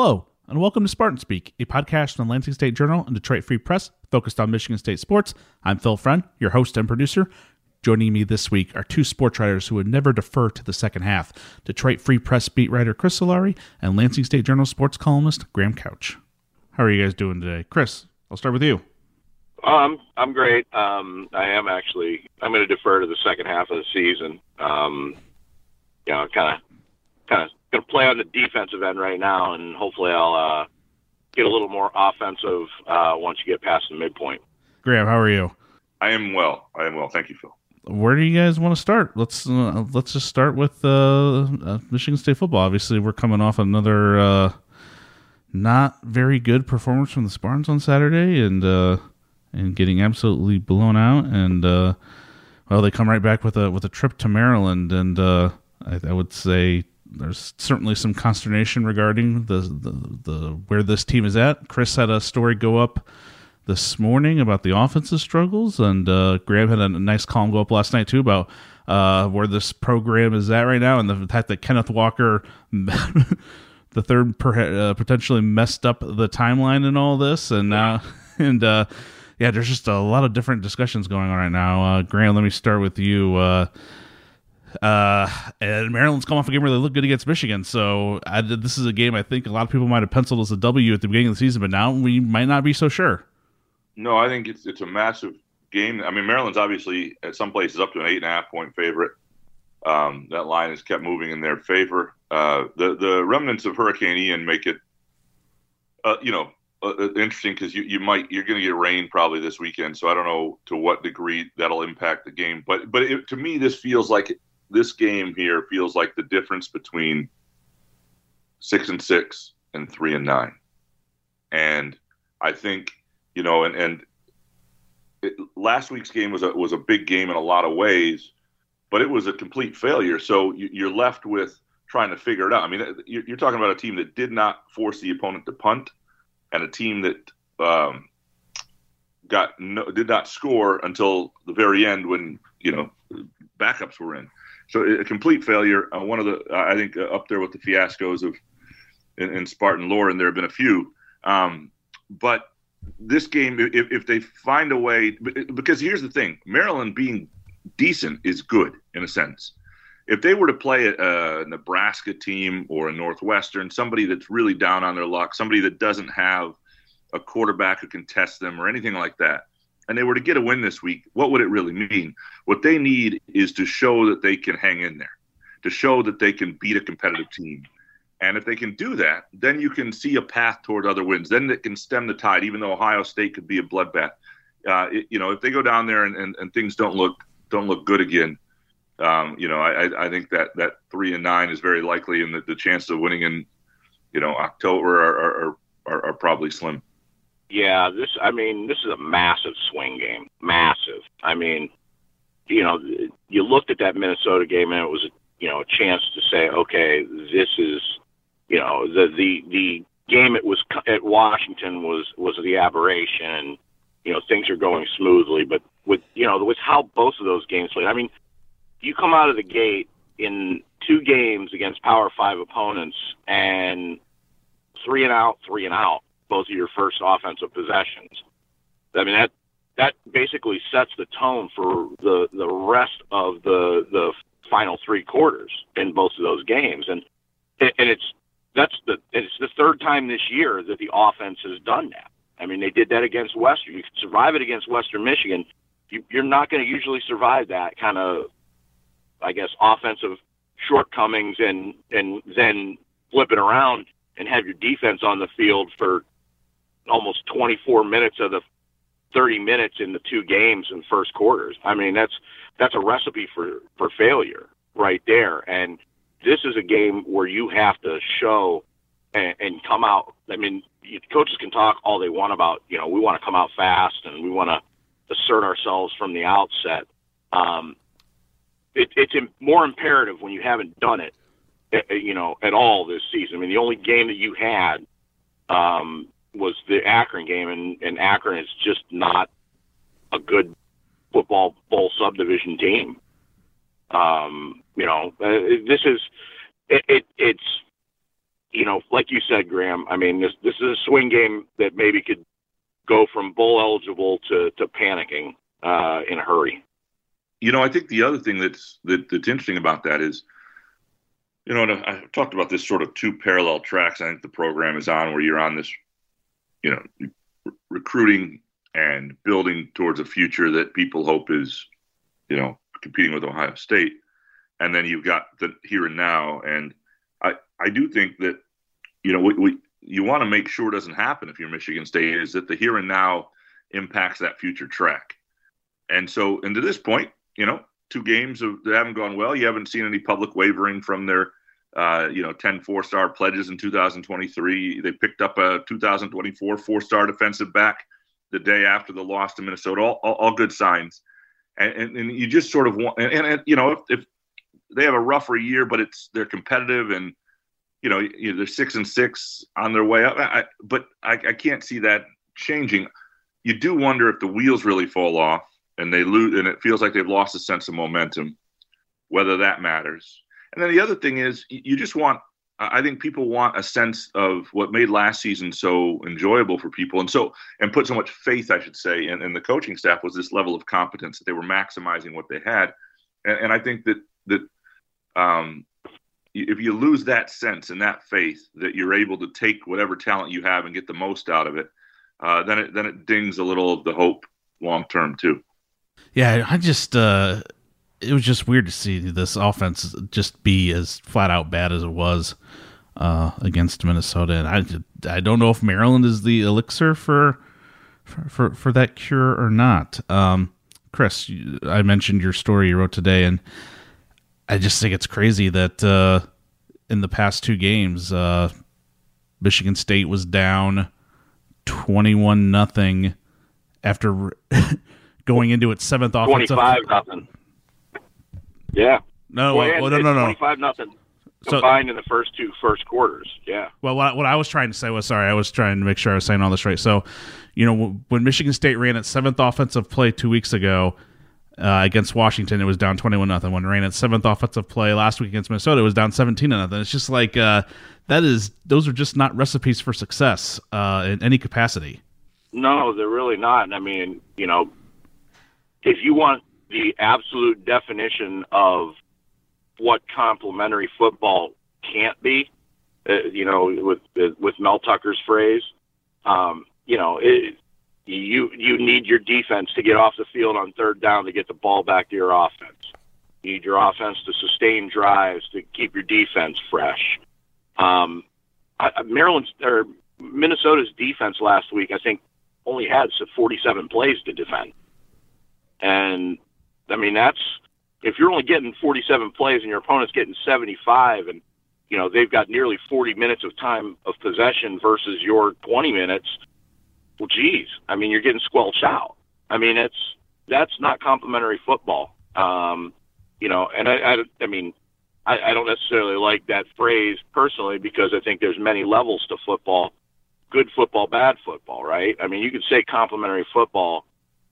Hello, and welcome to Spartan Speak, a podcast from the Lansing State Journal and Detroit Free Press focused on Michigan State sports. I'm Phil Friend, your host and producer. Joining me this week are two sports writers who would never defer to the second half Detroit Free Press beat writer Chris Solari and Lansing State Journal sports columnist Graham Couch. How are you guys doing today? Chris, I'll start with you. Um, I'm great. Um, I am actually. I'm going to defer to the second half of the season. Um, you know, kind of, kind of going to play on the defensive end right now, and hopefully I'll uh, get a little more offensive uh, once you get past the midpoint. Graham, how are you? I am well. I am well. Thank you, Phil. Where do you guys want to start? Let's uh, let's just start with uh, uh, Michigan State football. Obviously, we're coming off another uh, not very good performance from the Spartans on Saturday, and uh, and getting absolutely blown out. And uh, well, they come right back with a with a trip to Maryland, and uh, I, I would say there's certainly some consternation regarding the, the the where this team is at. Chris had a story go up this morning about the offensive struggles, and uh, Graham had a nice column go up last night too about uh, where this program is at right now, and the fact that Kenneth Walker, the third, per, uh, potentially messed up the timeline and all this, and now and uh, yeah, there's just a lot of different discussions going on right now. Uh, Graham, let me start with you. Uh, and Maryland's come off a game where they look good against Michigan. So I, this is a game I think a lot of people might have penciled as a W at the beginning of the season, but now we might not be so sure. No, I think it's it's a massive game. I mean, Maryland's obviously at some places up to an eight and a half point favorite. Um, that line has kept moving in their favor. Uh, the the remnants of Hurricane Ian make it, uh, you know, uh, uh interesting because you, you might you're going to get rain probably this weekend. So I don't know to what degree that'll impact the game. But but it, to me, this feels like this game here feels like the difference between six and six and three and nine. And I think you know, and and it, last week's game was a was a big game in a lot of ways, but it was a complete failure. So you, are left with trying to figure it out. I mean, you're, you're, talking about a team that did not force the opponent to punt, and a team that um, got no, did not score until the very end when you know backups were in. So a complete failure. Uh, one of the I think uh, up there with the fiascos of in, in Spartan lore, and there have been a few. Um, but this game, if, if they find a way, because here's the thing: Maryland being decent is good in a sense. If they were to play a, a Nebraska team or a Northwestern, somebody that's really down on their luck, somebody that doesn't have a quarterback who can test them or anything like that, and they were to get a win this week, what would it really mean? What they need is to show that they can hang in there, to show that they can beat a competitive team. And if they can do that, then you can see a path toward other wins. Then it can stem the tide, even though Ohio State could be a bloodbath. Uh, it, you know, if they go down there and, and, and, things don't look don't look good again, um, you know, I, I think that that three and nine is very likely, and the, the chances of winning in, you know, October are, are, are, are probably slim. Yeah, this. I mean, this is a massive swing game. Massive. I mean, you know, you looked at that Minnesota game and it was, you know, a chance to say, okay, this is, you know, the the the game it was at Washington was was the aberration, and you know things are going smoothly. But with you know with how both of those games played, I mean, you come out of the gate in two games against Power Five opponents and three and out, three and out both of your first offensive possessions. I mean that that basically sets the tone for the the rest of the the final three quarters in both of those games, and and it's that's the it's the third time this year that the offense has done that. I mean, they did that against Western. You can survive it against Western Michigan. You, you're not going to usually survive that kind of, I guess, offensive shortcomings and and then flip it around and have your defense on the field for almost 24 minutes of the 30 minutes in the two games in first quarters. I mean, that's that's a recipe for for failure right there. And this is a game where you have to show and, and come out. I mean, you, coaches can talk all they want about, you know, we want to come out fast and we want to assert ourselves from the outset. Um, it, it's more imperative when you haven't done it, eh, eh, you know, at all this season. I mean, the only game that you had um, was the Akron game, and, and Akron is just not a good football bowl subdivision team. Um, you know, uh, this is it, it, It's you know, like you said, Graham. I mean, this this is a swing game that maybe could go from bowl eligible to to panicking uh, in a hurry. You know, I think the other thing that's that, that's interesting about that is, you know, I talked about this sort of two parallel tracks. I think the program is on where you're on this, you know, recruiting and building towards a future that people hope is, you know, competing with Ohio State, and then you've got the here and now. And I I do think that, you know, we you want to make sure doesn't happen if you're Michigan State is that the here and now impacts that future track. And so, and to this point, you know, two games of, that haven't gone well. You haven't seen any public wavering from their, uh, you know, 10 four star pledges in 2023. They picked up a 2024 four star defensive back the day after the loss to Minnesota. All, all, all good signs. And, and, and, you just sort of want, and, and, you know, if, if they have a rougher year, but it's they're competitive and you know, you know they're six and six on their way up. I, but I, I can't see that changing. You do wonder if the wheels really fall off and they lose, and it feels like they've lost a sense of momentum, whether that matters. And then the other thing is, you just want. I think people want a sense of what made last season so enjoyable for people, and so and put so much faith, I should say, in, in the coaching staff was this level of competence that they were maximizing what they had, and, and I think that that um, if you lose that sense and that faith that you're able to take whatever talent you have and get the most out of it, uh, then it then it dings a little of the hope long term too. Yeah, I just uh, it was just weird to see this offense just be as flat out bad as it was uh, against Minnesota, and I I don't know if Maryland is the elixir for for for, for that cure or not. Um, Chris, I mentioned your story you wrote today, and I just think it's crazy that uh, in the past two games, uh, Michigan State was down twenty-one nothing after going into its seventh offensive. Twenty-five nothing. Yeah. No, well, well, no, no, no. Twenty-five nothing combined so, in the first two first quarters. Yeah. Well, what, what I was trying to say was sorry, I was trying to make sure I was saying all this right. So, you know, when Michigan State ran its seventh offensive play two weeks ago, uh, against Washington, it was down twenty-one nothing. When ran its seventh offensive play last week against Minnesota, it was down seventeen nothing. It's just like uh, that is those are just not recipes for success uh, in any capacity. No, they're really not. I mean, you know, if you want the absolute definition of what complementary football can't be, uh, you know, with with Mel Tucker's phrase, um, you know, it, you you need your defense to get off the field on third down to get the ball back to your offense. You need your offense to sustain drives to keep your defense fresh. Um, I, Maryland's or Minnesota's defense last week, I think, only had 47 plays to defend, and I mean that's if you're only getting 47 plays and your opponent's getting 75, and you know they've got nearly 40 minutes of time of possession versus your 20 minutes well, geez, I mean, you're getting squelched out. I mean, it's that's not complementary football. Um, you know, and I, I, I mean, I, I don't necessarily like that phrase personally because I think there's many levels to football. Good football, bad football, right? I mean, you can say complementary football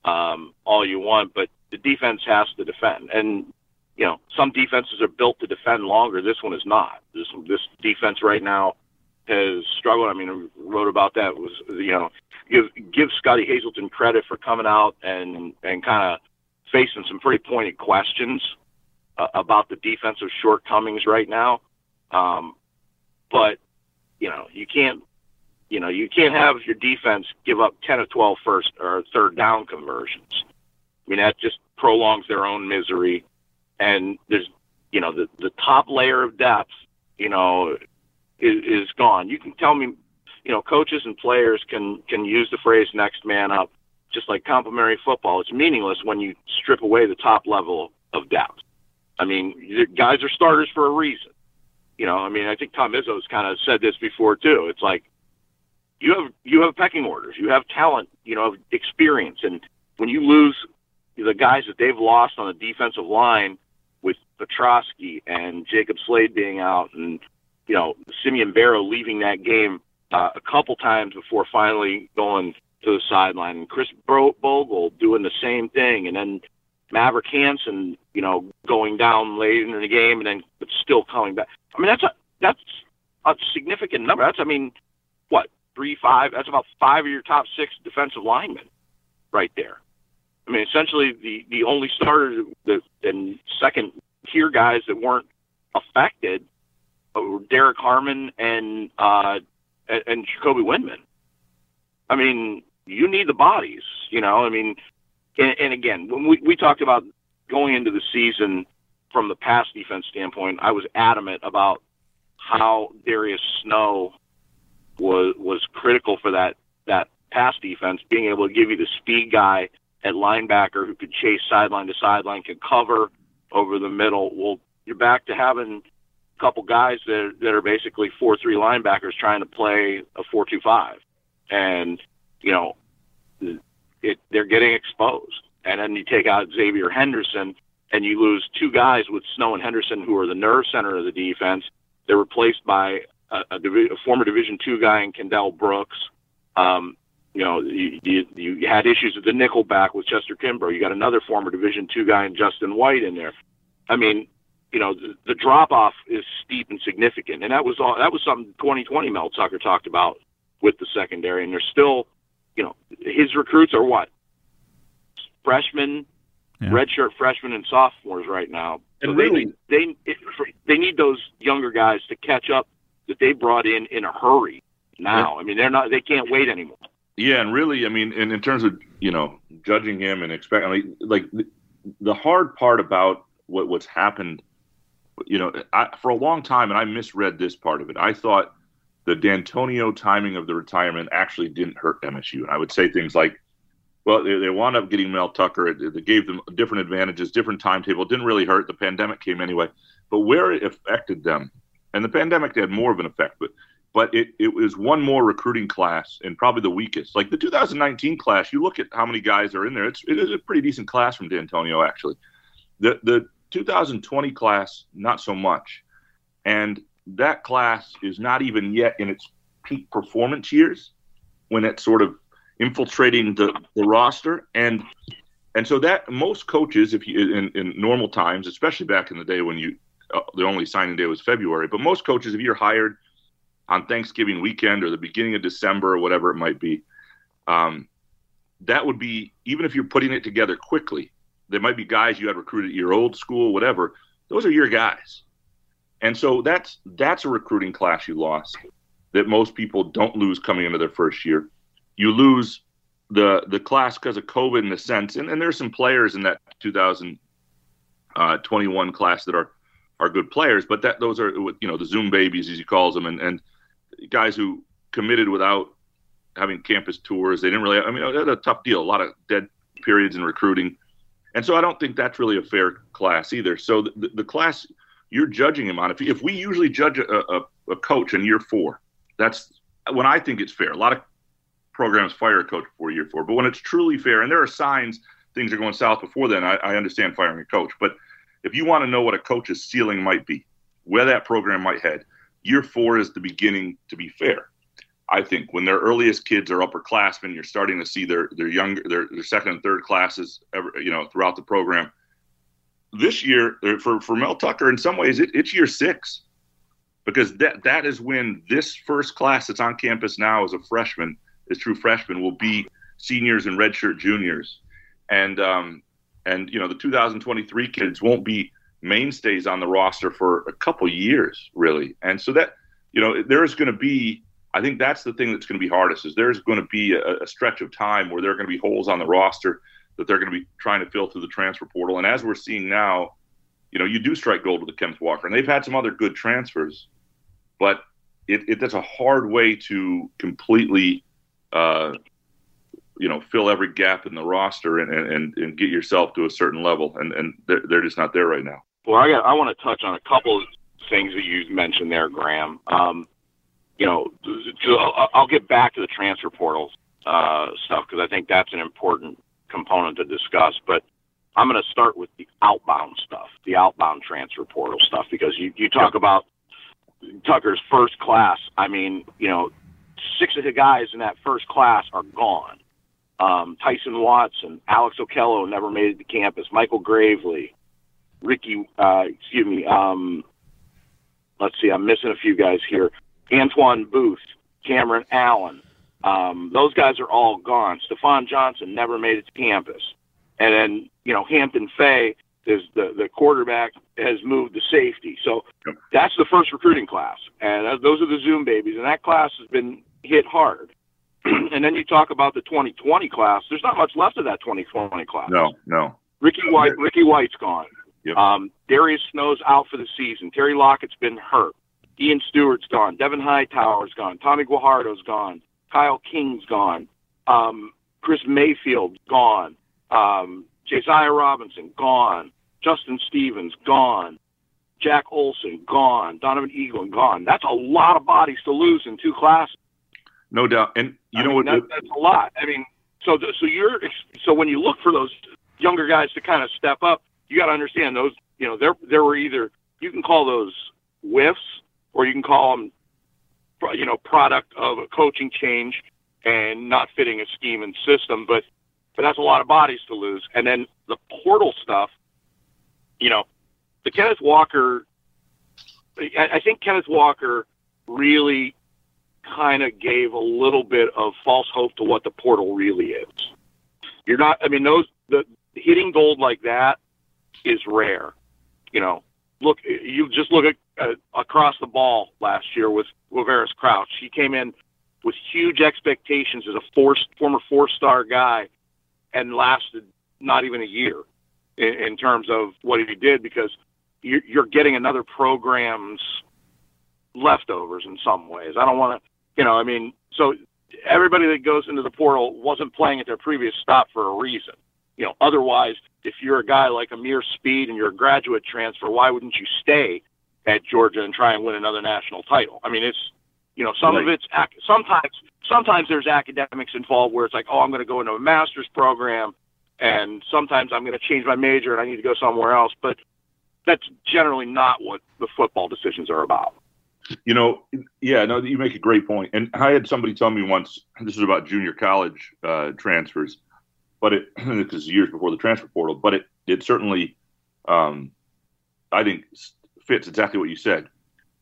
um, all you want, but the defense has to defend. And you know, some defenses are built to defend longer. This one is not. This this defense right now has struggled. I mean, I wrote about that. Was you know, give give Scottie Hazelton credit for coming out and and kind of facing some pretty pointed questions uh, about the defensive shortcomings right now. Um, but you know, you can't you know you can't have your defense give up 10 or 12 first or third down conversions. I mean, that just prolongs their own misery. And there's you know the the top layer of depth. You know, is, is gone. You can tell me, you know, coaches and players can can use the phrase "next man up," just like complementary football. It's meaningless when you strip away the top level of depth. I mean, guys are starters for a reason. You know, I mean, I think Tom Izzo's kind of said this before too. It's like you have you have pecking orders, you have talent, you know, experience, and when you lose the guys that they've lost on the defensive line with Pietrowski and Jacob Slade being out, and you know Simeon Barrow leaving that game uh, a couple times before finally going to the sideline, and Khris Bogle doing the same thing, and then Maverick Hansen, you know, going down late in the game and then but still coming back. I mean, that's a that's a significant number. That's I mean, what three five? That's about five of your top six defensive linemen, right there. I mean, essentially the the only starters and second tier guys that weren't affected were Derrick Harmon and uh, and, and Jacoby Windmon. I mean, you need the bodies. You know, I mean, and, and again, when we we talked about going into the season from the pass defense standpoint, I was adamant about how Darius Snow was was critical for that that pass defense, being able to give you the speed guy at linebacker who could chase sideline to sideline, could cover over the middle. Well, you're back to having a couple guys that that are basically four three linebackers trying to play a four two five, and you know, it they're getting exposed. And then you take out Xavier Henderson, and you lose two guys with Snow and Henderson, who are the nerve center of the defense. They're replaced by a, a, a former Division two guy in Kendell Brooks. Um, you know, you, you, you had issues with the nickel back with Chester Kimbrough. You got another former Division two guy in Justin White in there. I mean, you know, the, the drop off is steep and significant, and that was all. That was something 2020 Mel Tucker talked about with the secondary, and there's still, you know, his recruits are what freshmen, yeah. redshirt freshmen, and sophomores right now. So and really, they they they need those younger guys to catch up that they brought in in a hurry now. Yeah. I mean, they're not. They can't wait anymore. Yeah, and really, I mean, in, in terms of you know judging him and expecting, like the hard part about what what's happened, you know, I, for a long time, and I misread this part of it. I thought the Dantonio timing of the retirement actually didn't hurt MSU, and I would say things like, well, they, they wound up getting Mel Tucker. It, it gave them different advantages, different timetable. It didn't really hurt. The pandemic came anyway, but where it affected them, and the pandemic had more of an effect, but but it, it was one more recruiting class and probably the weakest. Like the 2019 class, you look at how many guys are in there. It's it is a pretty decent class from Dantonio actually. The the 2020 class, not so much, and that class is not even yet in its peak performance years when it's sort of infiltrating the, the roster and and so that most coaches if you in, in normal times especially back in the day when you uh, the only signing day was february but most coaches if you're hired on Thanksgiving weekend or the beginning of December or whatever it might be. Um, that would be even if you're putting it together quickly. There might be guys you had recruited at your old school, whatever. Those are your guys, and so that's that's a recruiting class you lost that most people don't lose coming into their first year. You lose the the class because of COVID in a sense, and, and there's some players in that 2021 uh, class that are are good players, but that those are you know the Zoom babies as he calls them, and and guys who committed without having campus tours. They didn't really. I mean, it was a tough deal. A lot of dead periods in recruiting, and so I don't think that's really a fair class either. So the, the class you're judging him on. If if we usually judge a, a, a coach in year four, that's when I think it's fair. A lot of programs fire a coach before year four, but when it's truly fair, and there are signs things are going south before then, I, I understand firing a coach. But if you want to know what a coach's ceiling might be, where that program might head, year four is the beginning to be fair. I think when their earliest kids are upperclassmen, you're starting to see their their younger their, their second and third classes, ever, you know, throughout the program. This year, for for Mel Tucker, in some ways, it, it's year six, because that that is when this first class that's on campus now as a freshman, as true freshman, will be seniors and redshirt juniors, and um, and you know the 2023 kids won't be mainstays on the roster for a couple years, really. And so that, you know, there's going to be, I think that's the thing that's going to be hardest is there's going to be a, a stretch of time where there are going to be holes on the roster that they're going to be trying to fill through the transfer portal. And as we're seeing now, you know, you do strike gold with the Kenneth Walker, and they've had some other good transfers, but it, it that's a hard way to completely, uh, you know, fill every gap in the roster and, and, and get yourself to a certain level, and and they're, they're just not there right now. Well, I got I want to touch on a couple of things that you mentioned there, Graham. Um, you know, I'll get back to the transfer portals uh, stuff because I think that's an important component to discuss. But I'm going to start with the outbound stuff, the outbound transfer portal stuff, because you, you talk about Tucker's first class. I mean, you know, six of the guys in that first class are gone. Um, Tyson Watson, Alex Okello never made it to campus. Michael Gravely, Ricky, uh, excuse me. Um, let's see, I'm missing a few guys here. Antoine Booth, Cameron Allen. Um, those guys are all gone. Stefan Johnson never made it to campus. And then, you know, Hampton Fay is the, the quarterback has moved to safety. So that's the first recruiting class. And those are the Zoom babies. And that class has been hit hard. and then you talk about the 2020 class. There's not much left of that 2020 class. No, no. Ricky White, Ricky White's gone. Yep. Um, Darius Snow's out for the season. Terry Lockett's been hurt. Ian Stewart's gone. Devin Hightower's gone. Tommy Guajardo's gone. Kyle King's gone. Um, Chris Mayfield's gone. Um, Josiah Robinson gone. Justin Stevens gone. Jack Olson gone. Donovan Eaglin gone. That's a lot of bodies to lose in two classes. No doubt. And you I know mean, what? That, that's a lot. I mean, so so you're so when you look for those younger guys to kind of step up, you got to understand those. You know, there there were either you can call those whiffs or you can call them, you know, product of a coaching change and not fitting a scheme and system. But but that's a lot of bodies to lose. And then the portal stuff, you know, the Kenneth Walker. I, I think Kenneth Walker really kind of gave a little bit of false hope to what the portal really is. You're not. I mean, those the hitting gold like that is rare. You know, look, you just look at uh, across the ball last year with Quavaris Crouch. He came in with huge expectations as a four, former four-star guy, and lasted not even a year in, in terms of what he did because you're, you're getting another program's leftovers in some ways. I don't want to, you know, I mean, so everybody that goes into the portal wasn't playing at their previous stop for a reason. You know, otherwise, if you're a guy like Ameer Speed and you're a graduate transfer, why wouldn't you stay at Georgia and try and win another national title? I mean, it's you know, some Right. of it's ac- sometimes sometimes there's academics involved where it's like, oh, I'm going to go into a master's program, and sometimes I'm going to change my major and I need to go somewhere else. But that's generally not what the football decisions are about. You know, yeah, no, you make a great point. And I had somebody tell me once, this is about junior college uh, transfers, but it because years before the transfer portal, but it it certainly, um, I think, fits exactly what you said.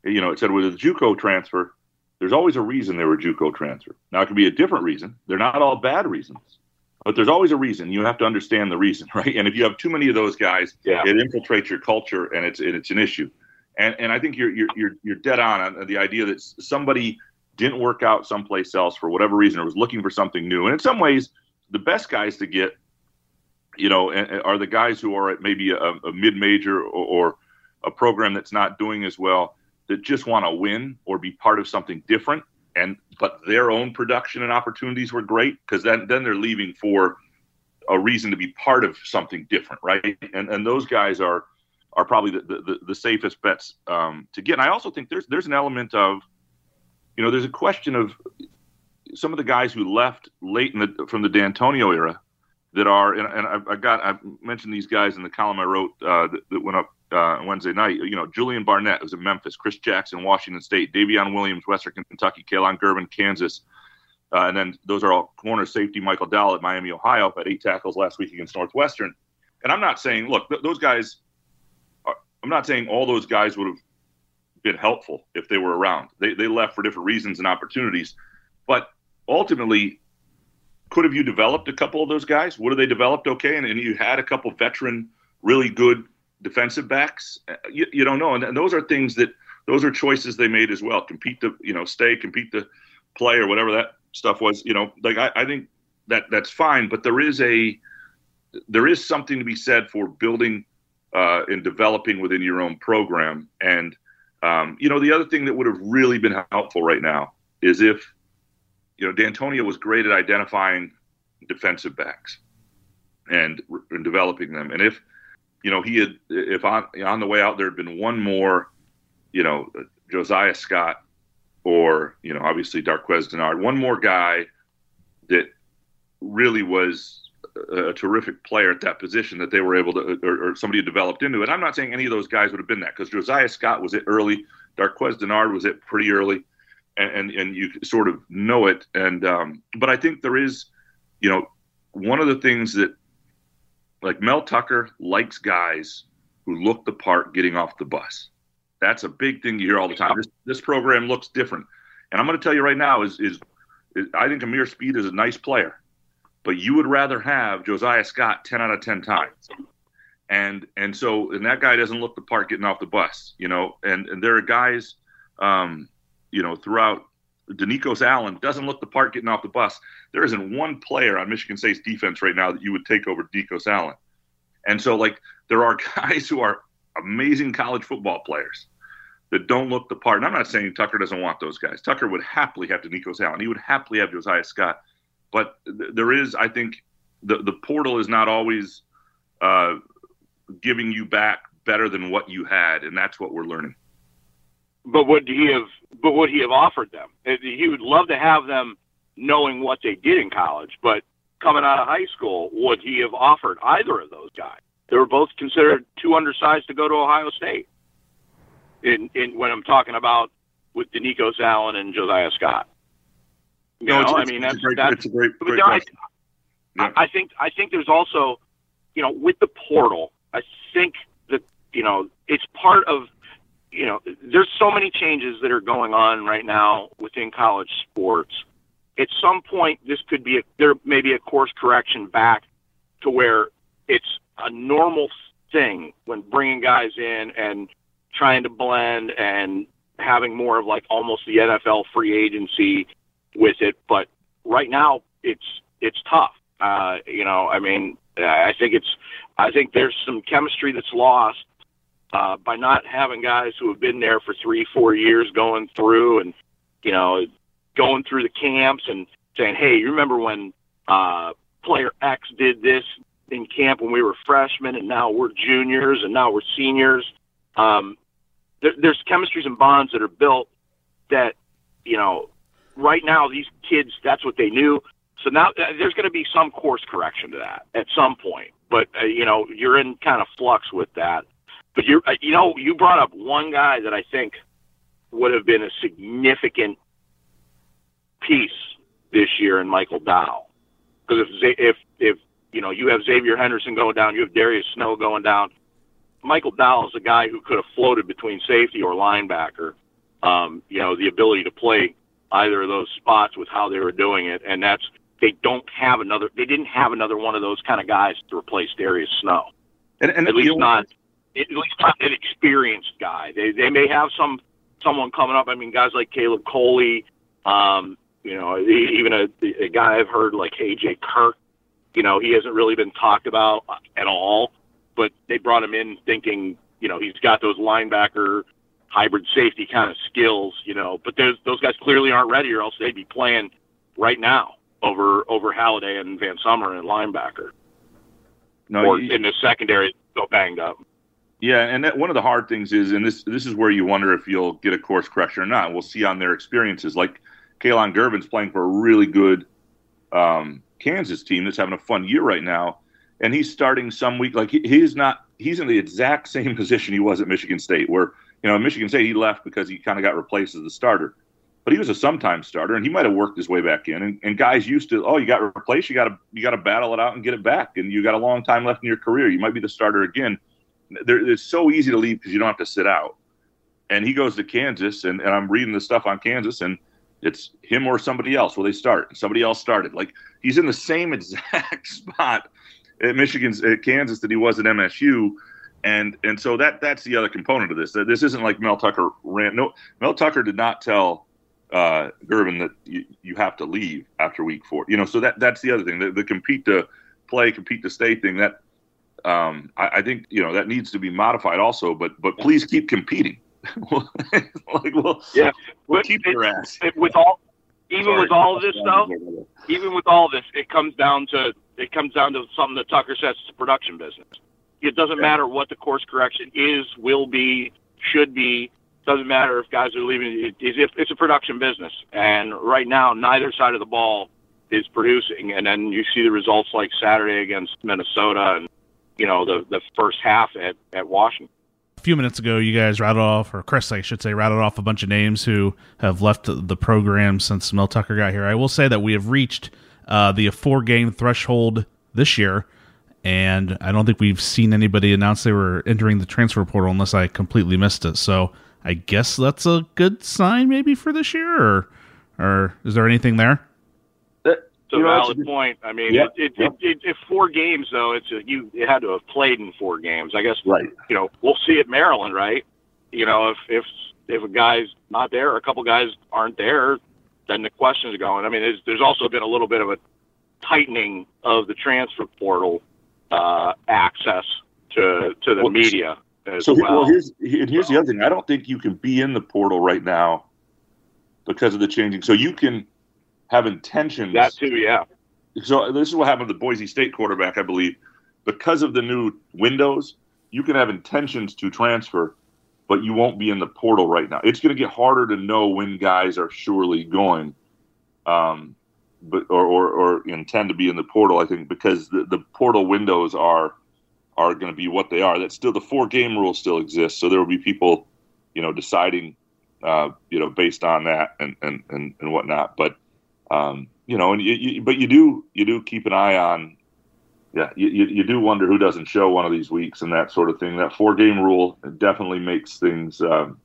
You know, it said with a JUCO transfer, there's always a reason they were JUCO transfer. Now it could be a different reason. They're not all bad reasons, but there's always a reason. You have to understand the reason, right? And if you have too many of those guys, Yeah. it infiltrates your culture, and it's and it's an issue. And and I think you're you're you're, you're dead on on the idea that somebody didn't work out someplace else for whatever reason or was looking for something new. And in some ways, the best guys to get, you know, are the guys who are at maybe a, a mid major or, or a program that's not doing as well that just want to win or be part of something different. And but their own production and opportunities were great because then then they're leaving for a reason to be part of something different, right? And and those guys are are probably the the, the safest bets um, to get. And I also think there's there's an element of, you know, there's a question of some of the guys who left late in the from the Dantonio era that are and, and I've, I got I've mentioned these guys in the column I wrote uh, that, that went up uh, Wednesday night. You know, Julian Barnett was in Memphis, Chris Jackson, Washington State, Davion Williams, Western Kentucky, Kalon Gervin, Kansas. Uh, and then those are all corner safety Michael Dowell at Miami, Ohio, had eight tackles last week against Northwestern. And I'm not saying, look, th- those guys, I'm not saying all those guys would have been helpful if they were around. They, they left for different reasons and opportunities. But ultimately, could have you developed a couple of those guys? Would have they developed okay? And, and you had a couple veteran, really good defensive backs. Uh, You, you don't know, and, and those are things that those are choices they made as well. Compete the you know stay, compete the play or whatever that stuff was. You know, like I, I think that that's fine, but there is a there is something to be said for building uh, and developing within your own program. And Um, you know, the other thing that would have really been helpful right now is if, you know, Dantonio was great at identifying defensive backs and, and developing them. And if, you know, he had, if on, on the way out there had been one more, you know, Josiah Scott or, you know, obviously Darqueze Dennard, one more guy that really was a terrific player at that position that they were able to, or, or somebody developed into it. I'm not saying any of those guys would have been that because Josiah Scott was it early, Darqueze Dennard was it pretty early, and, and, and you sort of know it. And um, but I think there is, you know, one of the things that like Mel Tucker likes guys who look the part getting off the bus. That's a big thing you hear all the time. This, this program looks different, and I'm going to tell you right now is, is is I think Ameer Speed is a nice player but you would rather have Josiah Scott 10 out of 10 times. And and so and that guy doesn't look the part getting off the bus, you know. And and there are guys um, you know, throughout Denicos Allen doesn't look the part getting off the bus. There isn't one player on Michigan State's defense right now that you would take over Denicos Allen. And so like there are guys who are amazing college football players that don't look the part. And I'm not saying Tucker doesn't want those guys. Tucker would happily have Denicos Allen. He would happily have Josiah Scott but th- there is, I think, the the portal is not always uh, giving you back better than what you had, and that's what we're learning. But would he have? But would he have offered them? He would love to have them knowing what they did in college, but coming out of high school, would he have offered either of those guys? They were both considered too undersized to go to Ohio State. In, in when I'm talking about with Denicos Allen and Josiah Scott. You no, know, I mean, that's, great, that's a great, great I, yeah. I think I think there's also, you know, with the portal, I think that you know it's part of, you know, there's so many changes that are going on right now within college sports. At some point, this could be a, there may be a course correction back to where it's a normal thing when bringing guys in and trying to blend and having more of like almost the NFL free agency with it. But right now, it's it's tough. Uh, you know, I mean, I think it's I think there's some chemistry that's lost uh, by not having guys who have been there for three, four years going through and you know going through the camps and saying, hey, you remember when uh, player X did this in camp when we were freshmen, and now we're juniors, and now we're seniors. Um, there, there's chemistries and bonds that are built that you know right now these kids that's what they knew. So now uh, there's going to be some course correction to that at some point. But uh, you know you're in kind of flux with that. But you're uh, you know you brought up one guy that I think would have been a significant piece this year in Michael Dow. Because if if if you know you have Xavier Henderson going down, you have Darius Snow going down. Michael Dow is a guy who could have floated between safety or linebacker. Um, you know the ability to play either of those spots with how they were doing it, and that's they don't have another. They didn't have another one of those kind of guys to replace Darius Snow. And, and at least not at least not an experienced guy. They they may have some someone coming up. I mean, guys like Caleb Coley, um, you know, even a, a guy I've heard like AJ Kirk. You know, he hasn't really been talked about at all, but they brought him in thinking, you know, he's got those linebacker hybrid safety kind of skills, you know. But those those guys clearly aren't ready, or else they'd be playing right now over over Haladay and Van Summer and linebacker. No, or you, in the secondary, so banged up. Yeah, and that, one of the hard things is, and this this is where you wonder if you'll get a course correction or not. We'll see on their experiences. Like Kalon Gervin's playing for a really good um, Kansas team that's having a fun year right now, and he's starting some week. Like he, he's not, he's in the exact same position he was at Michigan State, where you know, Michigan State, he left because he kind of got replaced as the starter. But he was a sometime starter, and he might have worked his way back in. And, and guys used to, oh, you got replaced, you got to you got to battle it out and get it back, and you got a long time left in your career. You might be the starter again. There, it's so easy to leave because you don't have to sit out. And he goes to Kansas, and, and I'm reading the stuff on Kansas, and it's him or somebody else. Will they start? Somebody else started. Like he's in the same exact spot at Michigan's at Kansas that he was at MSU and and so that that's the other component of this. That this isn't like Mel Tucker ran. No, Mel Tucker did not tell uh, Gervin that you, you have to leave after week four. You know, so that that's the other thing. The, the compete to play, compete to stay thing. That um, I, I, think you know that needs to be modified also. But but please keep competing. like, well, Yeah. we'll keep it- your ass. it- with all, even Sorry. with all of this though, even with all this, it comes down to it comes down to something that Tucker says it's a production business. It doesn't matter what the course correction is, will be, should be. Doesn't matter if guys are leaving. It, it's, it's a production business, and right now neither side of the ball is producing. And then you see the results like Saturday against Minnesota, and you know the the first half at at Washington. A few minutes ago, you guys rattled off, or Chris, I should say, rattled off a bunch of names who have left the program since Mel Tucker got here. I will say that we have reached uh, the four game threshold this year, and I don't think we've seen anybody announce they were entering the transfer portal unless I completely missed it. So I guess that's a good sign, maybe for this year, or or is there anything there? It's a know, valid point. I mean, Yeah, it, it, it, it, it four games though. It's a, you you had to have played in four games. I guess Right. you know we'll see at Maryland, right? You know, if if if a guy's not there, or a couple guys aren't there, then the questions are going. I mean, there's, there's also been a little bit of a tightening of the transfer portal uh, access to to the Well, media as So, well. well, here's and here's the other thing. I don't think you can be in the portal right now because of the changing. So you can have intentions. that too, yeah. so this is what happened to the Boise State quarterback, I believe. Because of the new windows, you can have intentions to transfer, but you won't be in the portal right now. It's going to get harder to know when guys are surely going, um, but or, or or intend to be in the portal. I think because the, the portal windows are are going to be what they are. That still the four game rule still exists, so there will be people, you know, deciding, uh, you know, based on that and and and, and whatnot. But um, you know, and you, you, but you do you do keep an eye on, yeah, you, you, do wonder who doesn't show one of these weeks and that sort of thing. That four game rule definitely makes things um,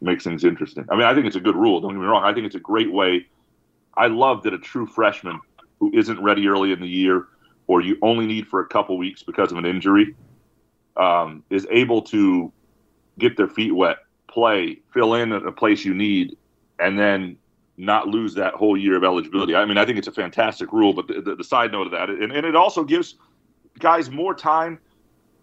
makes things interesting. I mean, I think it's a good rule. Don't get me wrong. I think it's a great way. I love that a true freshman who isn't ready early in the year, or you only need for a couple weeks because of an injury, um, is able to get their feet wet, play, fill in at a place you need, and then not lose that whole year of eligibility. I mean, I think it's a fantastic rule, but the, the, the side note of that, and, and it also gives guys more time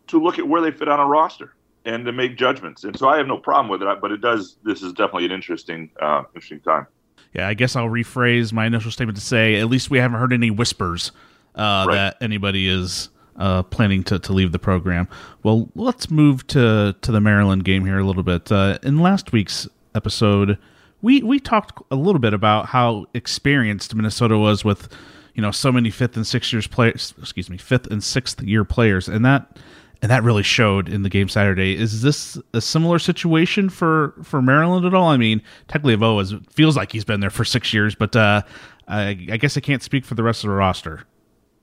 to look at where they fit on a roster and to make judgments. And so I have no problem with it, but it does. This is definitely an interesting, uh, interesting time. Yeah, I guess I'll rephrase my initial statement to say at least we haven't heard any whispers uh, Right. that anybody is uh, planning to, to leave the program. Well, let's move to, to the Maryland game here a little bit. Uh, in last week's episode, we, we talked a little bit about how experienced Minnesota was with you know so many fifth and sixth years players. Excuse me, fifth and sixth year players, and that and that really showed in the game Saturday. Is this a similar situation for for Maryland at all? I mean, Tagovailoa is feels like he's been there for six years, but uh, I, I guess I can't speak for the rest of the roster.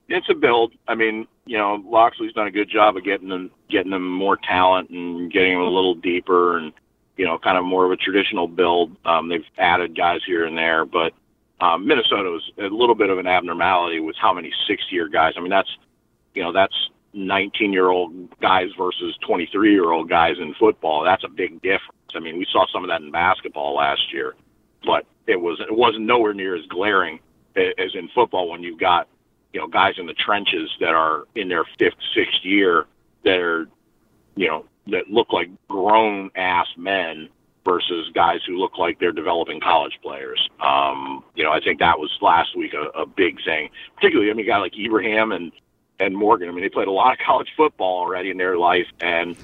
it's a build. I mean, you know, Locksley's done a good job of getting them getting them more talent and getting them a little deeper and you know, kind of more of a traditional build. Um, they've added guys here and there, but um, Minnesota was a little bit of an abnormality with how many six year guys. I mean, that's you know, that's 19 year old guys versus 23 year old guys in football. That's a big difference. I mean, we saw some of that in basketball last year, but it was it wasn't nowhere near as glaring as in football when you've got you know guys in the trenches that are in their fifth, sixth year that are you know that look like grown ass men versus guys who look like they're developing college players. Um, you know, I think that was last week a, a big thing. Particularly, I mean, a guy like Ibrahim and and Morgan. I mean, they played a lot of college football already in their life, and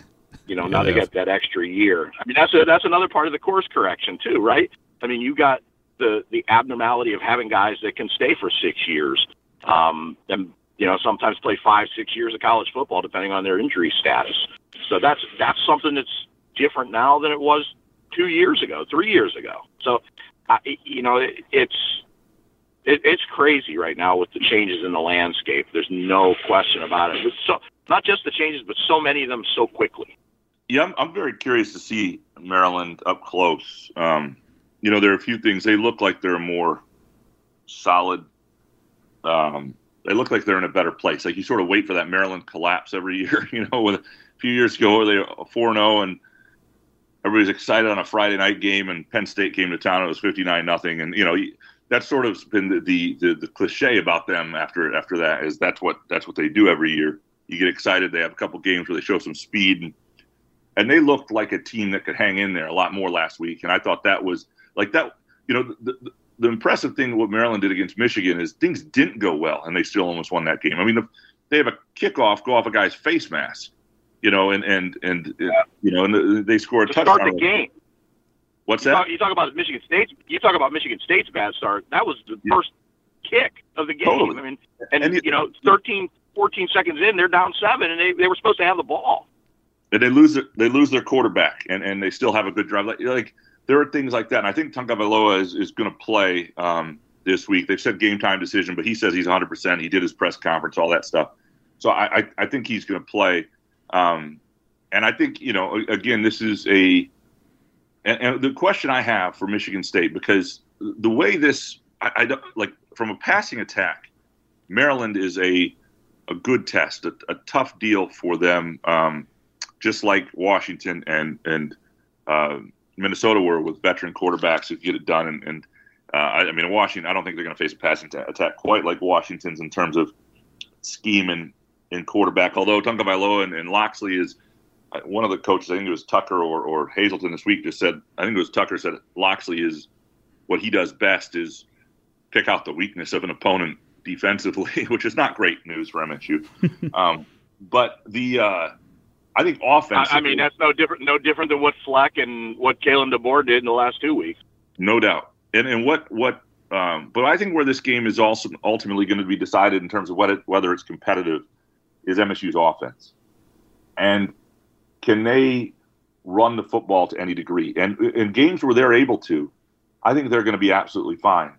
you know now Yeah, they they get that extra year. I mean, that's a, that's another part of the course correction too, right? I mean, you got the the abnormality of having guys that can stay for six years, um, and you know sometimes play five, six years of college football depending on their injury status. So that's that's something that's different now than it was two years ago, three years ago. So, uh, you know, it, it's it, it's crazy right now with the changes in the landscape. There's no question about it. But so not just the changes, but so many of them so quickly. Yeah, I'm, I'm very curious to see Maryland up close. Um, you know, there are a few things. They look like they're more solid. Um, they look like they're in a better place. Like you sort of wait for that Maryland collapse every year. You know, with few years ago where they were four zero and oh, everybody's excited on a Friday night game, and Penn State came to town. and It was fifty nine nothing, and you know that's sort of been the, the the the cliche about them after after that is that's what that's what they do every year. You get excited. They have a couple games where they show some speed and and they looked like a team that could hang in there a lot more last week. And I thought that was like that. You know, the, the, the impressive thing what Maryland did against Michigan is things didn't go well, and they still almost won that game. I mean, the, they have a kickoff go off a guy's face mask, you know, and and and yeah. you know, and they score a to touchdown. Start the game. What's you that? Talk, you talk about Michigan State. You talk about Michigan State's bad start. That was the yeah. first kick of the game. Totally. I mean, and, and you, you know, 13, 14 seconds in, they're down seven, and they, they were supposed to have the ball. And they lose their, they lose their quarterback, and, and they still have a good drive. Like, like there are things like that, and I think Tagovailoa is, is going to play um, this week. They've said game time decision, but he says he's 100. percent He did his press conference, all that stuff. So I I, I think he's going to play. Um, and I think you know again this is a and, the question I have for Michigan State because the way this I, I don't like from a passing attack, Maryland is a a good test, a, a tough deal for them, um, just like Washington and and uh, Minnesota were with veteran quarterbacks who get it done. And, and uh, I, I, mean, Washington, I don't think they're going to face a passing t- attack quite like Washington's in terms of scheme and, and quarterback. Although Tagovailoa and, and Locksley is uh, one of the coaches, I think it was Tucker or, or Hazelton this week, just said, I think it was Tucker said Locksley is what he does best is pick out the weakness of an opponent defensively, which is not great news for MSU. um, but the uh, I think offense. I, I, mean, that's no different no different than what Fleck and what Kalen DeBoer did in the last two weeks. No doubt, and and what what. Um, but I think where this game is also ultimately going to be decided in terms of what it, whether it's competitive is MSU's offense, and can they run the football to any degree? And in games where they're able to, I think they're going to be absolutely fine.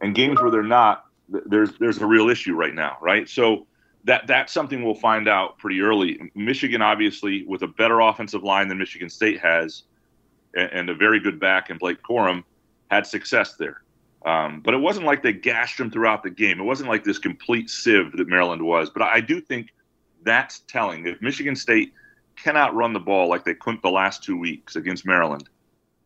And games where they're not, there's there's a real issue right now, right? So that that's something we'll find out pretty early. Michigan, obviously, with a better offensive line than Michigan State has, and, and a very good back in Blake Corum, had success there. Um, but it wasn't like they gashed them throughout the game. It wasn't like this complete sieve that Maryland was. But I do think that's telling. If Michigan State cannot run the ball like they couldn't the last two weeks against Maryland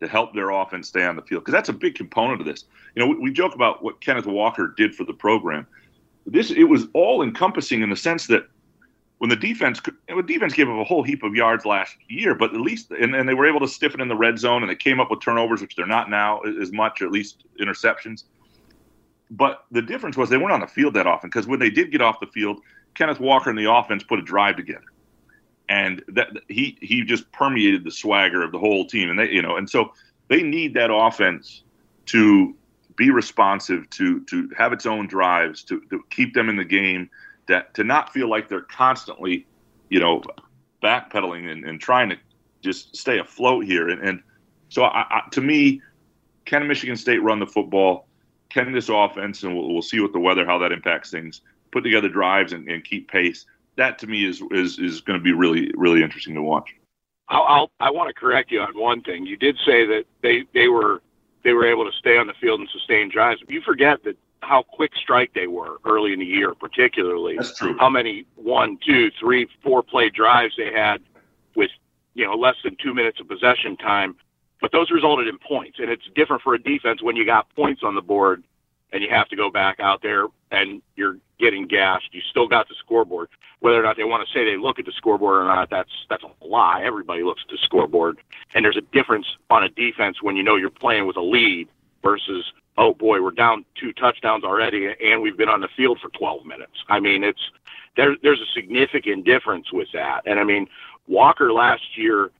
to help their offense stay on the field, because that's a big component of this. You know, we, we joke about what Kenneth Walker did for the program. This it was all encompassing in the sense that when the defense the defense gave up a whole heap of yards last year, but at least and, and they were able to stiffen in the red zone and they came up with turnovers, which they're not now as much, or at least interceptions. But the difference was they weren't on the field that often because when they did get off the field, Kenneth Walker and the offense put a drive together and that he he just permeated the swagger of the whole team, and they you know, and so they need that offense to be responsive, to to have its own drives, to, to keep them in the game, that to not feel like they're constantly, you know, backpedaling and, and trying to just stay afloat here, and, and so I, I, to me, can Michigan State run the football? Can this offense, and we'll, we'll see what the weather, how that impacts things, put together drives and, and keep pace that to me is is is going to be really really interesting to watch. I'll, I'll I want to correct you on one thing. You did say that they they were they were able to stay on the field and sustain drives. You forget that how quick strike they were early in the year, particularly. That's true. How many one, two, three, four play drives they had with you know less than two minutes of possession time, but those resulted in points. And it's different for a defense when you got points on the board and you have to go back out there and you're getting gashed. You still got the scoreboard. Whether or not they want to say they look at the scoreboard or not, that's that's a lie. Everybody looks at the scoreboard, and there's a difference on a defense when you know you're playing with a lead versus oh boy, we're down two touchdowns already, and we've been on the field for 12 minutes. I mean, it's there, there's a significant difference with that, and I mean, Walker last year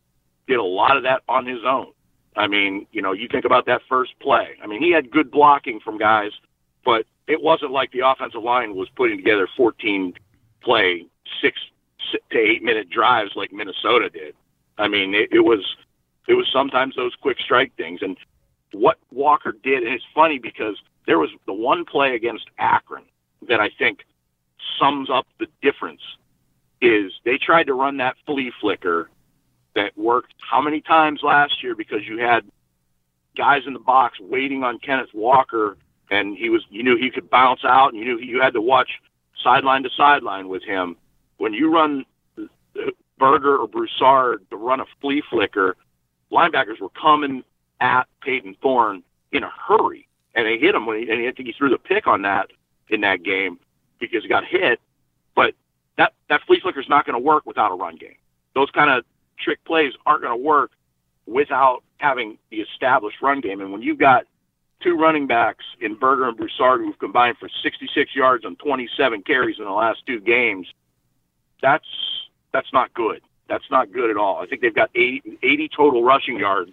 did a lot of that on his own. I mean, you know, you think about that first play. I mean, he had good blocking from guys, but it wasn't like the offensive line was putting together 14 play six to eight minute drives like Minnesota did. I mean, it, it was it was sometimes those quick strike things. And what Walker did, and it's funny because there was the one play against Akron that I think sums up the difference is they tried to run that flea flicker that worked how many times last year because you had guys in the box waiting on Kenneth Walker and he was you knew he could bounce out and you knew you had to watch sideline to sideline with him. When you run Berger or Broussard to run a flea flicker, linebackers were coming at Payton Thorne in a hurry, and they hit him when he, and I think he threw the pick on that in that game because he got hit. But that that flea flicker is not going to work without a run game. Those kind of trick plays aren't going to work without having the established run game. And when you've got two running backs in Berger and Broussard who've combined for 66 yards on 27 carries in the last two games, that's that's not good. That's not good at all. I think they've got 80, 80 total rushing yards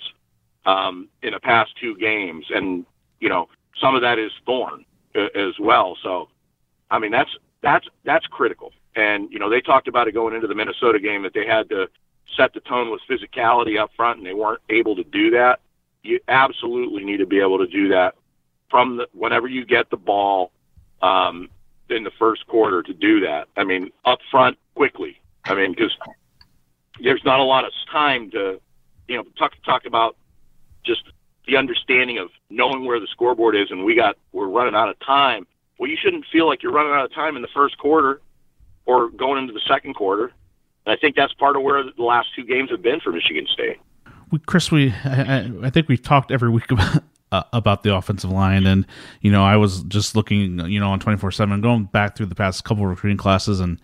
um, in the past two games, and you know some of that is Thorne uh, as well. So, I mean that's that's that's critical. And you know they talked about it going into the Minnesota game that they had to set the tone with physicality up front, and they weren't able to do that. You absolutely need to be able to do that from the whenever you get the ball um, in the first quarter to do that. I mean, up front quickly. I mean, because there's not a lot of time to, you know, talk talk about just the understanding of knowing where the scoreboard is, and we got we're running out of time. Well, you shouldn't feel like you're running out of time in the first quarter or going into the second quarter. And I think that's part of where the last two games have been for Michigan State. We, Chris, we I, I think we've talked every week about uh, about the offensive line, and you know, I was just looking, you know, on twenty four seven, going back through the past couple recruiting classes, and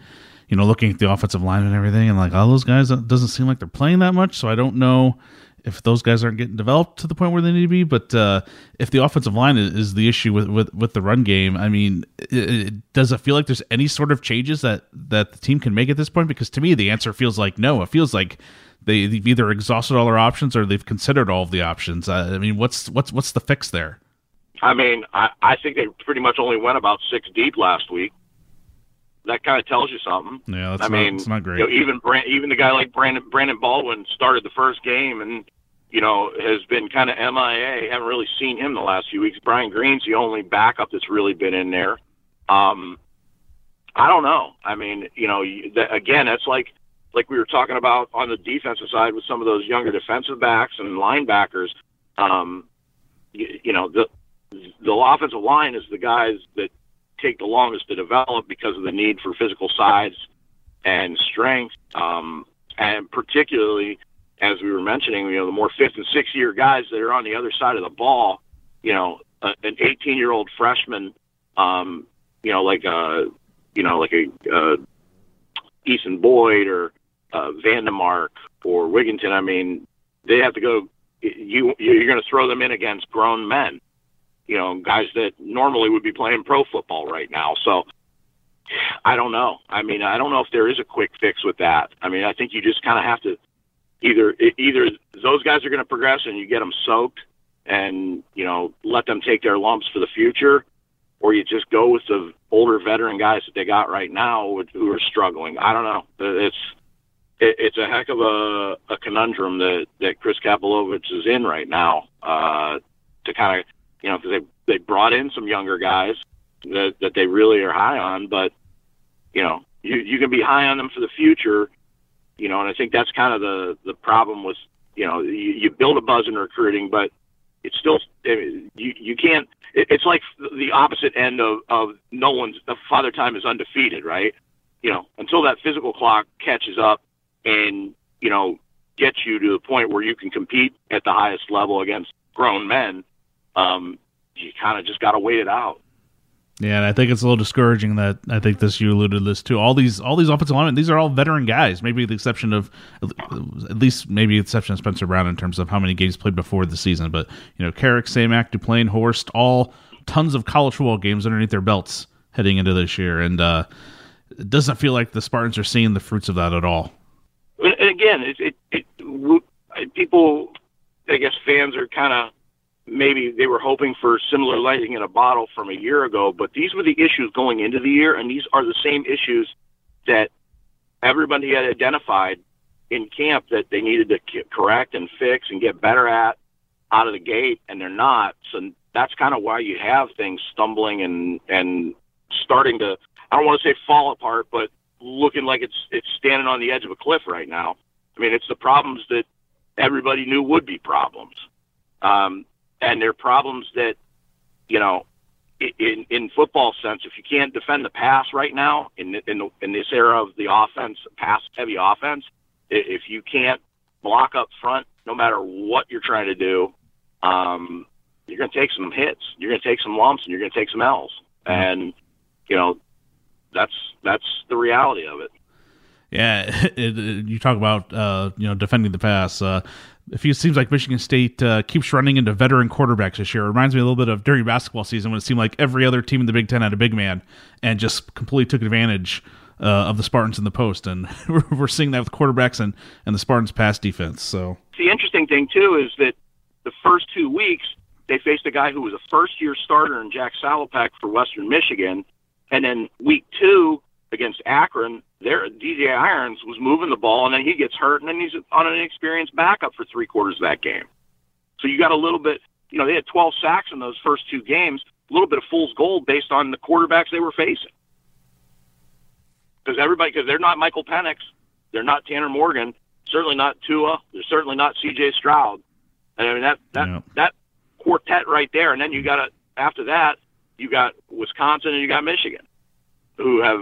you know, looking at the offensive line and everything, and like all those guys, doesn't seem like they're playing that much. So I don't know if those guys aren't getting developed to the point where they need to be. But uh, if the offensive line is, is, the issue with, with, with the run game, I mean, it, it, does it feel like there's any sort of changes that that the team can make at this point? Because to me, the answer feels like no. It feels like they, have either exhausted all their options or they've considered all of the options. Uh, I mean, what's what's what's the fix there? I mean, I, I think they pretty much only went about six deep last week that kind of tells you something. Yeah, that's I not, mean, it's not great. You know, even Brand, even the guy like Brandon Brandon Baldwin started the first game and you know has been kind of MIA. Haven't really seen him the last few weeks. Brian Greene's the only backup that's really been in there. Um, I don't know. I mean, you know, again, that's like like we were talking about on the defensive side with some of those younger defensive backs and linebackers. Um, you, you know, the the offensive line is the guys that take the longest to develop because of the need for physical size and strength. Um, and particularly, as we were mentioning, you know, the more fifth and sixth year guys that are on the other side of the ball, you know, a, an 18 year old freshman, um, you know, like a, you know, like a, uh, Eason Boyd or uh, Vandemark or Wigginton. I mean, they have to go. You you're going to throw them in against grown men you know, guys that normally would be playing pro football right now. So I don't know. I mean, I don't know if there is a quick fix with that. I mean, I think you just kind of have to either either those guys are going to progress and you get them soaked and you know let them take their lumps for the future, or you just go with the older veteran guys that they got right now who are struggling. I don't know. It's it's a heck of a, a conundrum that that Chris Kapilovic is in right now uh, to kind of you know, because they they brought in some younger guys that that they really are high on, but you know, you you can be high on them for the future, you know, and I think that's kind of the the problem with you know you, you build a buzz in recruiting, but it's still you you can't. It, it's like the opposite end of of no one's the father time is undefeated, right? You know, until that physical clock catches up and you know gets you to the point where you can compete at the highest level against grown men um, you kind of just got to wait it out. Yeah, and I think it's a little discouraging that I think this you alluded to this too. All these all these offensive linemen, these are all veteran guys. Maybe the exception of at least maybe the exception of Spencer Brown in terms of how many games played before the season. But you know, Carrick, Samac, Duplain, Horst, all tons of college football games underneath their belts heading into this year, and uh, it doesn't feel like the Spartans are seeing the fruits of that at all. And again, it, it, it people, I guess, fans are kind of maybe they were hoping for similar lighting in a bottle from a year ago, but these were the issues going into the year, and these are the same issues that everybody had identified in camp that they needed to correct and fix and get better at out of the gate, and they're not. So that's kind of why you have things stumbling and and starting to I don't want to say fall apart, but looking like it's it's standing on the edge of a cliff right now. I mean, it's the problems that everybody knew would be problems. Um, and they're problems that you know in in football sense if you can't defend the pass right now in in in this era of the offense pass heavy offense if you can't block up front no matter what you're trying to do um you're going to take some hits you're going to take some lumps and you're going to take some L's and you know that's that's the reality of it Yeah, it, it, you talk about uh, you know defending the pass. Uh, it seems like Michigan State uh, keeps running into veteran quarterbacks this year, it reminds me a little bit of during basketball season when it seemed like every other team in the Big Ten had a big man and just completely took advantage uh, of the Spartans in the post, and we're seeing that with quarterbacks and and the Spartans' pass defense. So. The interesting thing too is that the first two weeks they faced a guy who was a first year starter in Jack Salopek for Western Michigan, and then week two against Akron, there DJ Irons was moving the ball, and then he gets hurt, and then he's on an inexperienced backup for three quarters of that game. So you got a little bit, you know, they had 12 sacks in those first two games, a little bit of fool's gold based on the quarterbacks they were facing. Because everybody, because they're not Michael Penix, they're not Tanner Morgan, certainly not Tua, they're certainly not C.J. Stroud. And I mean that that yeah. that quartet right there, and then you got to after that you got Wisconsin and you got Michigan, who have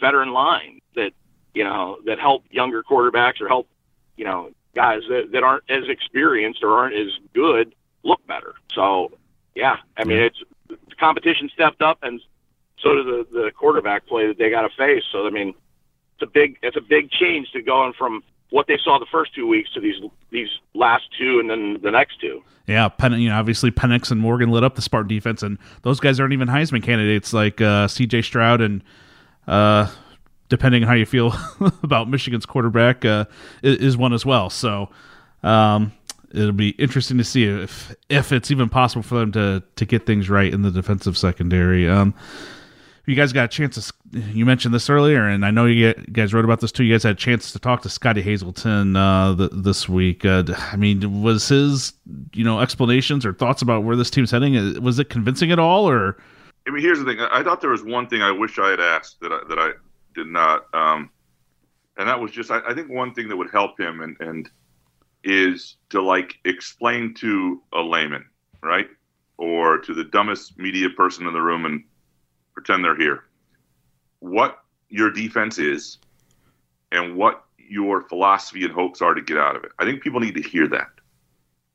veteran line that you know that help younger quarterbacks or help you know guys that, that aren't as experienced or aren't as good look better. So yeah, I mean it's the competition stepped up and so did the the quarterback play that they got to face. So I mean it's a big it's a big change to going from what they saw the first two weeks to these these last two and then the next two. Yeah, Pen, you know, obviously Penix and Morgan lit up the Spartan defense, and those guys aren't even Heisman candidates like uh, C.J. Stroud and uh, depending on how you feel about Michigan's quarterback, uh, is one as well. So um, it'll be interesting to see if if it's even possible for them to to get things right in the defensive secondary. Um, you guys got a chance to you mentioned this earlier and i know you guys wrote about this too you guys had a chance to talk to Scottie Hazelton uh, the, this week uh, i mean was his you know explanations or thoughts about where this team's heading uh, was it convincing at all or I mean, here's the thing. I thought there was one thing I wish I had asked that I, that I did not, um, and that was just I, I, think one thing that would help him and and is to like explain to a layman, right, or to the dumbest media person in the room and pretend they're here, what your defense is, and what your philosophy and hopes are to get out of it. I think people need to hear that,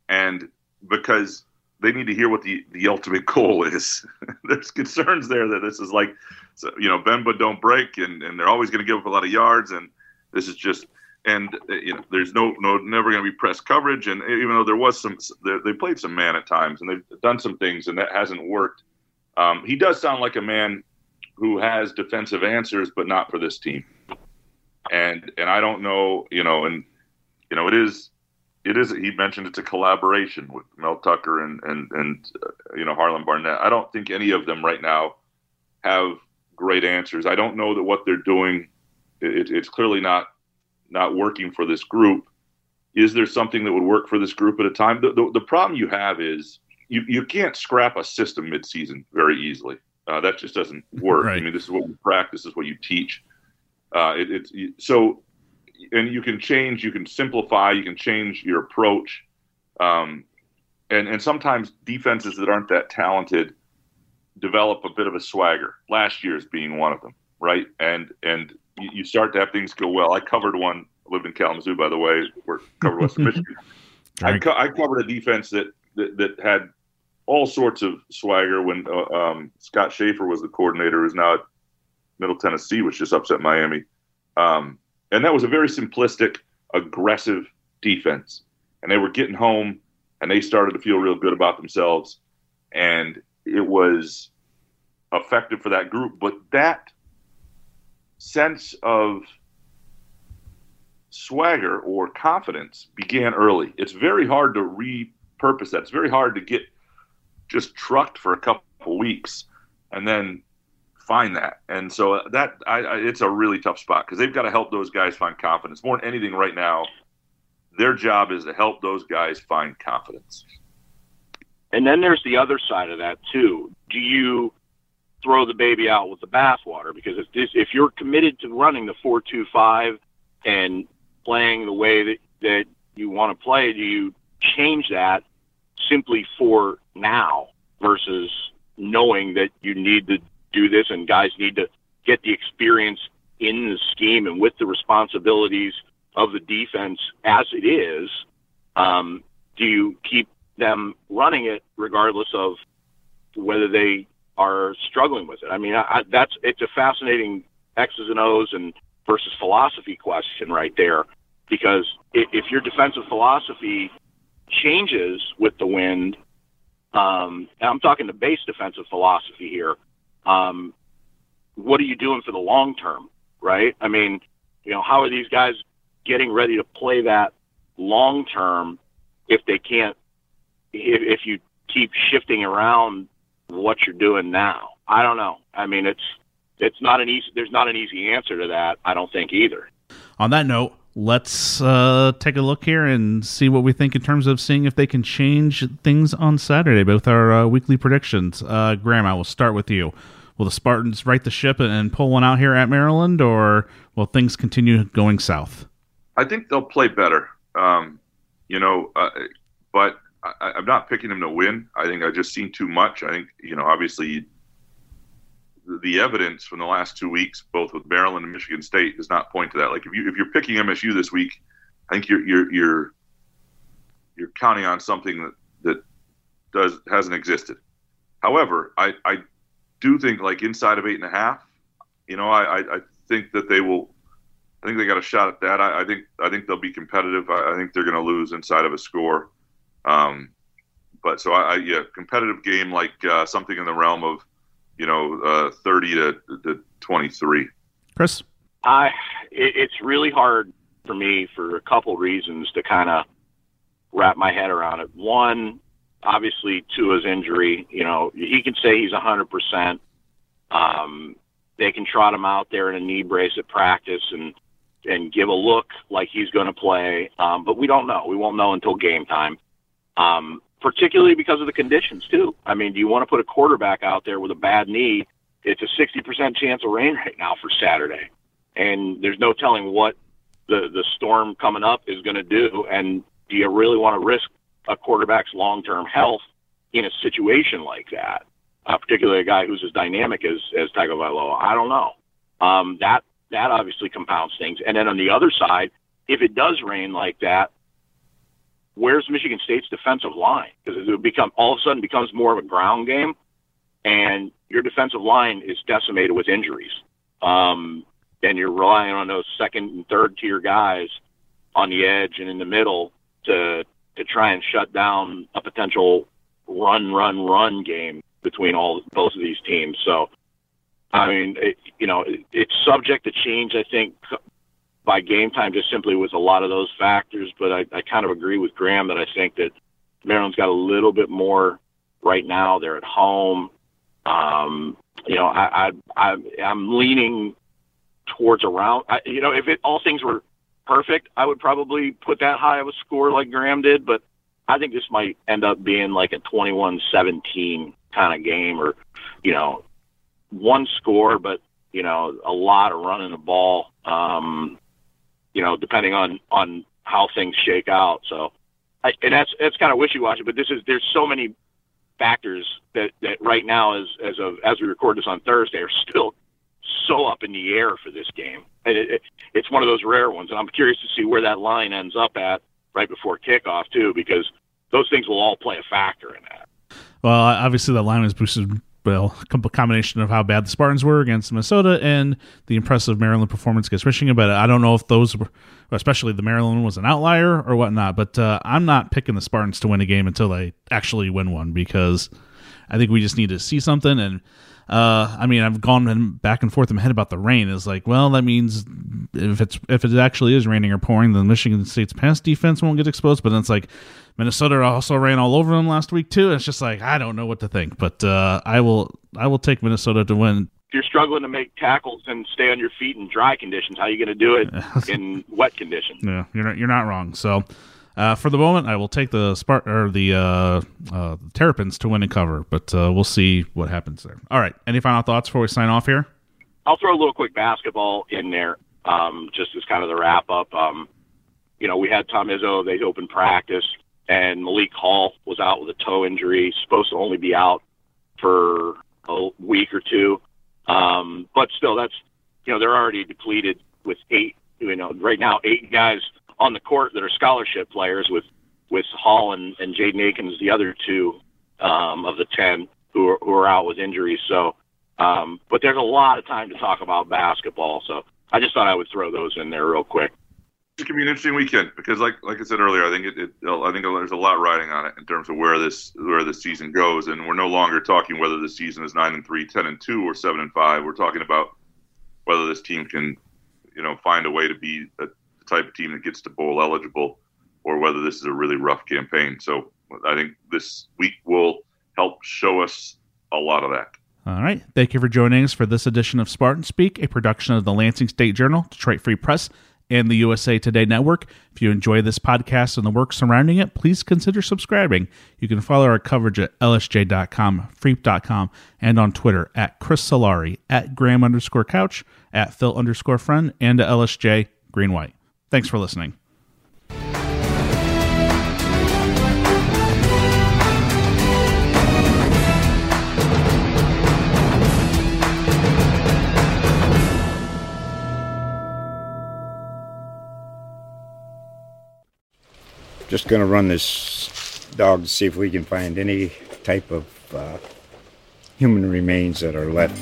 and because they need to hear what the, the ultimate goal is. There's concerns there that this is like, so, you know, bend but don't break, and, and they're always going to give up a lot of yards, and this is just, and uh, you know, there's no no never going to be press coverage, and even though there was some, they played some man at times, and they've done some things, and that hasn't worked. Um, he does sound like a man who has defensive answers, but not for this team. And and I don't know, you know, and you know, it is it is. He mentioned it's a collaboration with Mel Tucker and and and uh, you know Harlon Barnett. I don't think any of them right now have great answers. I don't know that what they're doing. It, it's clearly not not working for this group. Is there something that would work for this group at a time? The, the, the problem you have is you, you can't scrap a system midseason very easily. Uh, that just doesn't work. Right. I mean, this is what we practice, this is what you teach. Uh, it, it's so and you can change, you can simplify, you can change your approach. Um, and, and sometimes defenses that aren't that talented develop a bit of a swagger. Last year's being one of them, right? And and you start to have things go well. I covered one. Lived in Kalamazoo, by the way. We're covered Western Michigan. I, co- I, covered a defense that, that, that had all sorts of swagger when uh, um, Scott Shafer was the coordinator, who's now at Middle Tennessee, which just upset Miami. Um, and that was a very simplistic, aggressive defense. And they were getting home and they started to feel real good about themselves. And it was effective for that group. But that sense of swagger or confidence began early. It's very hard to repurpose that. It's very hard to get just trucked for a couple weeks and then find that. And so that I, I, it's a really tough spot because they've got to help those guys find confidence. More than anything, right now, their job is to help those guys find confidence. And then there's the other side of that too. Do you throw the baby out with the bathwater? Because if this, if you're committed to running the four two five and playing the way that that you want to play, do you change that simply for now versus knowing that you need to do this, and guys need to get the experience in the scheme and with the responsibilities of the defense as it is. Um, do you keep them running it regardless of whether they are struggling with it? I mean, I, I, that's it's a fascinating X's and O's and versus philosophy question right there. Because if your defensive philosophy changes with the wind, um, and I'm talking the base defensive philosophy here, um, what are you doing for the long term, right? I mean, you know, how are these guys getting ready to play that long term if they can't, if, if you keep shifting around what you're doing now? I don't know. I mean, it's it's not an easy. There's not an easy answer to that. I don't think either. On that note, let's uh, take a look here and see what we think in terms of seeing if they can change things on Saturday. Both our uh, weekly predictions. Uh, Graham, I will start with you. Will the Spartans right the ship and pull one out here at Maryland, or will things continue going south? I think they'll play better. Um, you know, uh, but I, am not picking them to win. I think I've just seen too much. I think you know, obviously, the evidence from the last two weeks, both with Maryland and Michigan State, does not point to that. Like if you if you're picking MSU this week, I think you're you're you're you're counting on something that that does hasn't existed. However, I I do think like inside of eight and a half, you know, I I, I think that they will. I think they got a shot at that. I, I think I think they'll be competitive. I, I think they're going to lose inside of a score. Um, but so I, I yeah, competitive game like uh, something in the realm of you know, uh, 30 to, to 23. Chris? I, it, it's really hard for me for a couple reasons to kind of wrap my head around it. One, obviously Tua's injury, you know, he can say he's 100%. Um, they can trot him out there in a knee brace at practice and, and give a look like he's going to play. Um, but we don't know. We won't know until game time. Um, particularly because of the conditions too. I mean, do you want to put a quarterback out there with a bad knee? It's a 60% chance of rain right now for Saturday. And there's no telling what the, the storm coming up is going to do. And do you really want to risk a quarterback's long-term health in a situation like that? Uh, particularly a guy who's as dynamic as, as Tagovailoa. I don't know. Um, that, that obviously compounds things. And then on the other side, if it does rain like that, where's Michigan State's defensive line? Because it become all of a sudden becomes more of a ground game, and your defensive line is decimated with injuries. Um, and you're relying on those second and third tier guys on the edge and in the middle to to try and shut down a potential run, run, run game between all both of these teams. So, I mean, it, you know, it, it's subject to change. I think by game time just simply with a lot of those factors. But I, I kind of agree with Graham that I think that Maryland's got a little bit more right now. They're at home. Um, you know, I, I, I I'm leaning towards around. I, you know, if it all things were perfect, I would probably put that high of a score like Graham did. But I think this might end up being like a 21-17 kind of game, or you know, one score, but you know, a lot of running the ball. Um, you know, depending on on how things shake out. So, I, and that's that's kind of wishy washy. But this is there's so many factors that that right now, as as of as we record this on Thursday, are still so up in the air for this game. And it, it, it's one of those rare ones, and I'm curious to see where that line ends up at right before kickoff too, because those things will all play a factor in that. Well, obviously the line is boosted well, combination of how bad the Spartans were against Minnesota and the impressive Maryland performance against Michigan. But I don't know if those were, especially the Maryland was an outlier or whatnot. But uh, I'm not picking the Spartans to win a game until they actually win one because I think we just need to see something. And uh, I mean, I've gone back and forth in my head about the rain. It's like, well, that means if it's if it actually is raining or pouring, then Michigan State's pass defense won't get exposed. But then it's like Minnesota also ran all over them last week too. It's just like I don't know what to think, but uh, I will I will take Minnesota to win. If you're struggling to make tackles and stay on your feet in dry conditions, how are you going to do it in wet conditions? Yeah, you're not you're not wrong. So. Uh, for the moment, I will take the Spart or the uh, uh, Terrapins to win and cover, but uh, we'll see what happens there. All right. Any final thoughts before we sign off here? I'll throw a little quick basketball in there, um, just as kind of the wrap up. Um, you know, we had Tom Izzo. They opened practice and Malik Hall was out with a toe injury, supposed to only be out for a week or two. Um, but still, that's you know they're already depleted with eight. You know, right now eight guys on the court that are scholarship players with with Hall and, and Jaden Akins, the other two um, of the ten who are, who are out with injuries. So, um, but there's a lot of time to talk about basketball. So I just thought I would throw those in there real quick. It could be an interesting weekend because, like like I said earlier, I think it, it I think there's a lot riding on it in terms of where this where the season goes, and we're no longer talking whether the season is nine and three, 10 and two, or seven and five. We're talking about whether this team can, you know, find a way to be a, the type of team that gets to bowl eligible, or whether this is a really rough campaign. So I think this week will help show us a lot of that. All right. Thank you for joining us for this edition of Spartan Speak, a production of the Lansing State Journal, Detroit Free Press, and the USA Today Network. If you enjoy this podcast and the work surrounding it, please consider subscribing. You can follow our coverage at lsj.com, freep.com, and on Twitter at Chris Solari, at Graham underscore couch, at Phil underscore friend, and at LSJ Green White. Thanks for listening. Just going to run this dog to see if we can find any type of uh, human remains that are left.